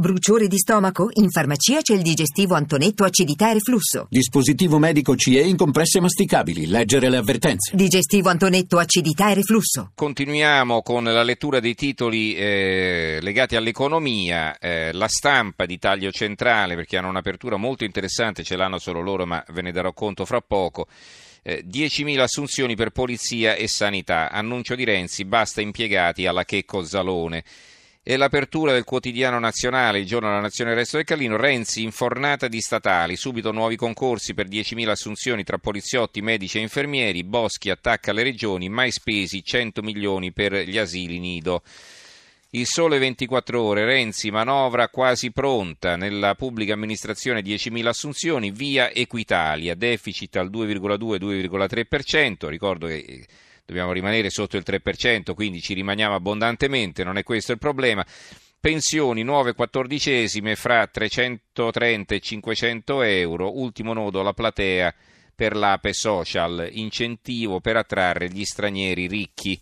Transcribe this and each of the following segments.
Bruciore di stomaco? In farmacia c'è il digestivo Antonetto acidità e reflusso. Dispositivo medico CE in compresse masticabili. Leggere le avvertenze. Digestivo Antonetto acidità e reflusso. Continuiamo con la lettura dei titoli eh, legati all'economia, eh, la stampa di taglio centrale, perché hanno un'apertura molto interessante, ce l'hanno solo loro, ma ve ne darò conto fra poco. Eh, 10.000 assunzioni per polizia e sanità. Annuncio di Renzi, basta impiegati alla Checco Zalone e l'apertura del quotidiano nazionale, il giorno della nazione resto del Carlino, Renzi infornata di statali, subito nuovi concorsi per 10.000 assunzioni tra poliziotti, medici e infermieri, Boschi attacca le regioni, mai spesi 100 milioni per gli asili nido. Il sole 24 ore, Renzi manovra quasi pronta, nella pubblica amministrazione 10.000 assunzioni, via Equitalia, deficit al 2,2-2,3%, ricordo che dobbiamo rimanere sotto il 3%, quindi ci rimaniamo abbondantemente, non è questo il problema. Pensioni nuove quattordicesime fra 330 e 500 euro, ultimo nodo la platea per l'Ape Social, incentivo per attrarre gli stranieri ricchi.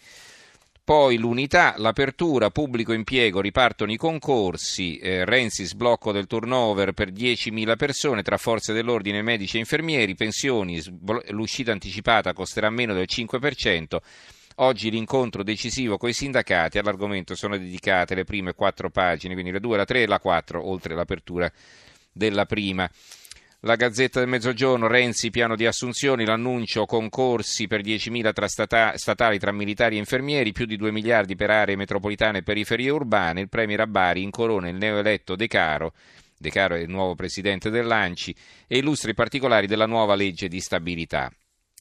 Poi l'unità, l'apertura, pubblico impiego, ripartono i concorsi, eh, Renzi sblocco del turnover per 10.000 persone tra forze dell'ordine, medici e infermieri, pensioni, l'uscita anticipata costerà meno del 5%. Oggi l'incontro decisivo con i sindacati, all'argomento sono dedicate le prime quattro pagine, quindi la 2, la 3 e la 4, oltre l'apertura della prima. La Gazzetta del Mezzogiorno, Renzi, piano di assunzioni, l'annuncio concorsi per 10.000 tra stata- statali tra militari e infermieri, più di 2 miliardi per aree metropolitane e periferie urbane, il Premier a Bari incorona il neoeletto De Caro, De Caro è il nuovo presidente dell'ANCI, e illustra i particolari della nuova legge di stabilità.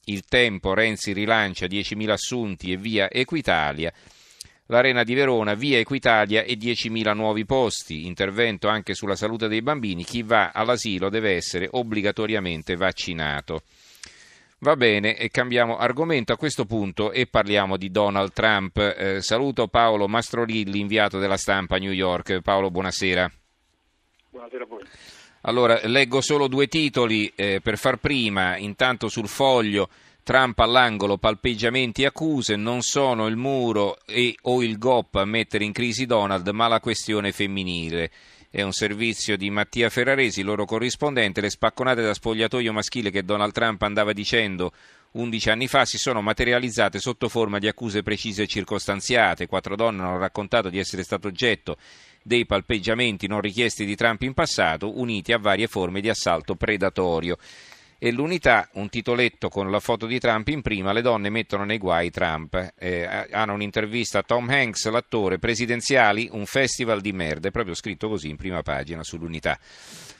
Il tempo, Renzi rilancia 10.000 assunti e via Equitalia, l'Arena di Verona, via Equitalia e 10.000 nuovi posti, intervento anche sulla salute dei bambini, chi va all'asilo deve essere obbligatoriamente vaccinato. Va bene, e cambiamo argomento a questo punto e parliamo di Donald Trump. Eh, saluto Paolo Mastrolilli, inviato della stampa a New York. Paolo, buonasera. Buonasera a voi. Allora, leggo solo due titoli eh, per far prima, intanto sul foglio Trump all'angolo, palpeggiamenti e accuse, non sono il muro e, o il GOP a mettere in crisi Donald, ma la questione femminile. È un servizio di Mattia Ferraresi, loro corrispondente. Le spacconate da spogliatoio maschile che Donald Trump andava dicendo 11 anni fa si sono materializzate sotto forma di accuse precise e circostanziate. Quattro donne hanno raccontato di essere stato oggetto dei palpeggiamenti non richiesti di Trump in passato, uniti a varie forme di assalto predatorio e l'unità, un titoletto con la foto di Trump in prima, le donne mettono nei guai Trump. Eh, hanno un'intervista a Tom Hanks, l'attore, presidenziali, un festival di merda, è proprio scritto così in prima pagina sull'unità.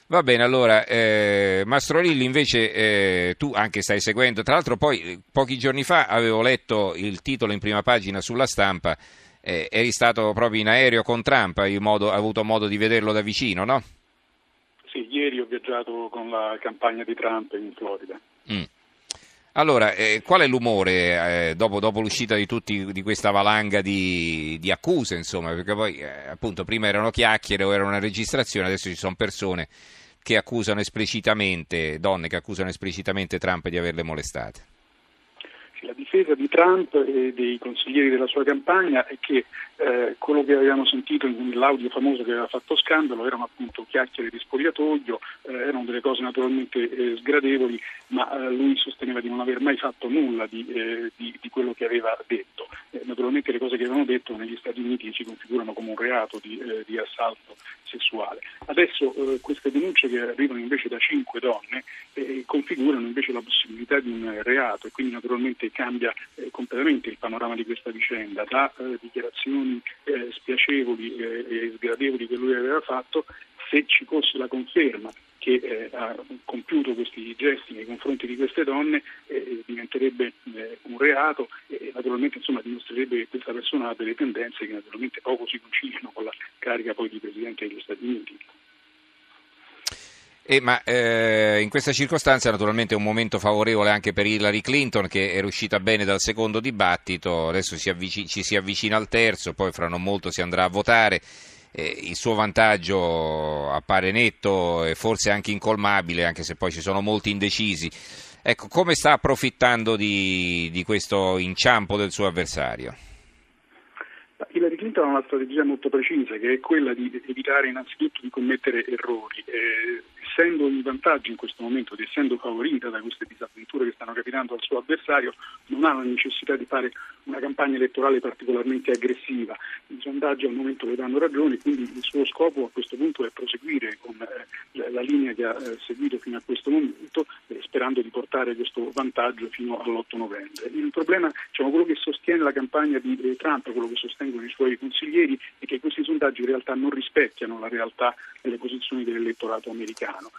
Va bene, allora, eh, Mastro Lilli invece eh, tu anche stai seguendo, tra l'altro poi eh, pochi giorni fa avevo letto il titolo in prima pagina sulla stampa, eh, eri stato proprio in aereo con Trump, hai, avuto modo di vederlo da vicino, no? Sì, ieri ho viaggiato con la campagna di Trump in Florida. Mm. Allora, eh, qual è l'umore eh, dopo, dopo, l'uscita di, tutti, di questa valanga di, di accuse, insomma, perché poi eh, appunto prima erano chiacchiere o era una registrazione, adesso ci sono persone che accusano esplicitamente, donne che accusano esplicitamente Trump di averle molestate la difesa di Trump e dei consiglieri della sua campagna è che eh, quello che avevamo sentito nell'audio famoso che aveva fatto scandalo erano appunto chiacchiere di spogliatoio, eh, erano delle cose naturalmente eh, sgradevoli, ma eh, lui sosteneva di non aver mai fatto nulla di, eh, di, di quello che aveva detto. Eh, naturalmente le cose che avevano detto negli Stati Uniti si configurano come un reato di, di assalto sessuale. Adesso queste denunce che arrivano invece da cinque donne configurano invece la possibilità di un reato e quindi naturalmente cambia eh, completamente il panorama di questa vicenda, da eh, dichiarazioni eh, spiacevoli eh, e sgradevoli che lui aveva fatto, se ci fosse la conferma che eh, ha compiuto questi gesti nei confronti di queste donne eh, diventerebbe un reato e naturalmente insomma, dimostrerebbe che questa persona ha delle tendenze che naturalmente poco si conciliano con la carica poi di Presidente degli Stati Uniti. Eh, ma eh, in questa circostanza naturalmente è un momento favorevole anche per Hillary Clinton che è riuscita bene dal secondo dibattito, adesso si avvic- ci si avvicina al terzo, poi fra non molto si andrà a votare. Eh, il suo vantaggio appare netto e forse anche incolmabile, anche se poi ci sono molti indecisi. Ecco, come sta approfittando di, di questo inciampo del suo avversario? Trump ha una strategia molto precisa che è quella di evitare innanzitutto di commettere errori. Eh, essendo in vantaggio in questo momento ed essendo favorita da queste disavventure che stanno capitando al suo avversario, non ha la necessità di fare una campagna elettorale particolarmente aggressiva. I sondaggi al momento le danno ragione, quindi il suo scopo a questo punto è proseguire con eh, la linea che ha eh, seguito fino a questo momento, eh, sperando di portare questo vantaggio fino all'8 novembre. Il problema, diciamo, quello che sostiene la campagna di Trump, quello che sostengono i suoi consiglieri, è che questi sondaggi in realtà non rispecchiano la realtà delle posizioni dell'elettorato americano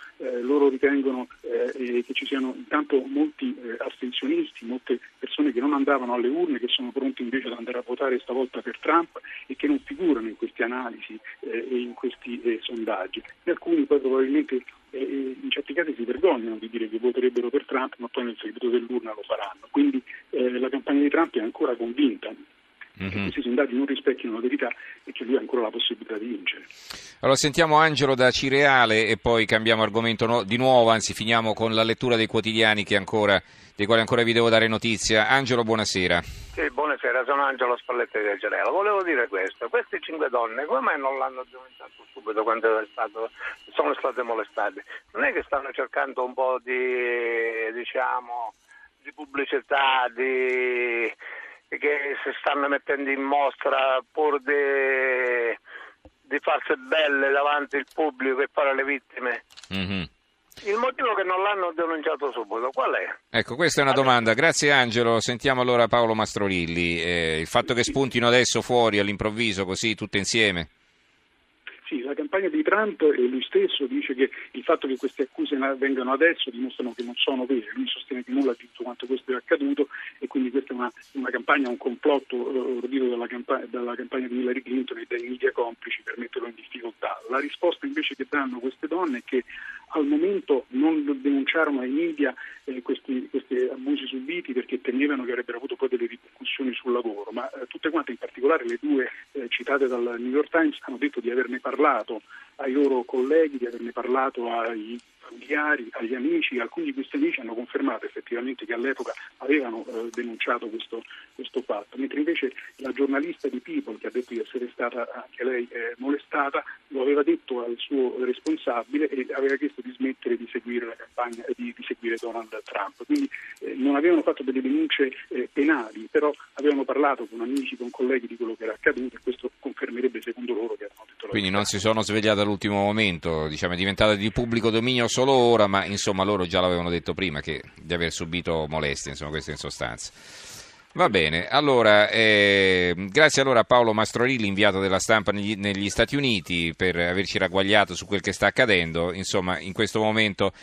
loro ritengono che ci siano intanto molti astensionisti, molte persone che non andavano alle urne, che sono pronti invece ad andare a votare stavolta per Trump e che non figurano in queste analisi eh, e in questi eh, sondaggi. E alcuni poi probabilmente eh, in certi casi si vergognano di dire che voterebbero per Trump, ma poi nel segreto dell'urna lo faranno. Quindi la campagna di Trump è ancora convinta mm-hmm. che questi sondaggi non rispecchiano la verità e che lui ha ancora la possibilità di vincere. Allora sentiamo Angelo da Cireale e poi cambiamo argomento no, di nuovo, anzi finiamo con la lettura dei quotidiani ancora, dei quali ancora vi devo dare notizia. Angelo, buonasera. Sì, buonasera, sono Angelo Spalletti di Cireale. Volevo dire questo, queste cinque donne come mai non l'hanno denunciato subito quando stato, sono state molestate? Non è che stanno cercando un po' di, diciamo, di pubblicità, di che si stanno mettendo in mostra pur di, di farsi belle davanti al pubblico e fare le vittime. Mm-hmm. Il motivo che non l'hanno denunciato subito, qual è? Ecco, questa è una domanda. Grazie Angelo. Sentiamo allora Paolo Mastrorilli. Eh, il fatto che spuntino adesso fuori all'improvviso, così tutte insieme? Campagna di Trump lui stesso dice che il fatto che queste accuse vengano adesso dimostrano che non sono vere, lui sostiene che nulla di tutto quanto questo è accaduto e quindi questa è una, una campagna, un complotto uh, ordito dalla, campa- dalla, campagna di Hillary Clinton e dai media complici per metterlo in difficoltà. La risposta invece che danno queste donne è che al momento non denunciarono ai media eh, questi, questi, abusi subiti perché temevano che avrebbero avuto poi delle ripercussioni sul lavoro, ma eh, tutte quante, in particolare le due eh, citate dal New York Times, hanno detto di averne parlato ai loro colleghi, di averne parlato ai familiari, agli amici, alcuni di questi amici hanno confermato effettivamente che all'epoca avevano eh, denunciato questo, questo, fatto, mentre invece la giornalista di People che ha detto di essere stata anche lei eh, molestata lo aveva detto al suo responsabile e aveva chiesto di smettere di seguire la campagna di, di seguire Donald Trump. Quindi eh, non avevano fatto delle denunce eh, penali, però avevano parlato con amici, con colleghi di quello che era accaduto e questo confermerebbe secondo loro che erano detto la Quindi non si sono svegliati all'ultimo momento, diciamo, è diventata di pubblico dominio solo ora, ma insomma loro già l'avevano detto prima che, di aver subito molestie, insomma questo in sostanza. Va bene, allora, eh, grazie allora a Paolo Mastrorilli, inviato della stampa negli, negli, Stati Uniti, per averci ragguagliato su quel che sta accadendo. Insomma, in questo momento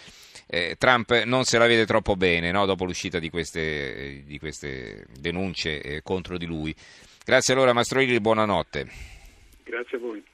eh, Trump non se la vede troppo bene no? dopo l'uscita di queste, di queste denunce eh, contro di lui. Grazie allora Mastrorilli, buonanotte. Grazie a voi.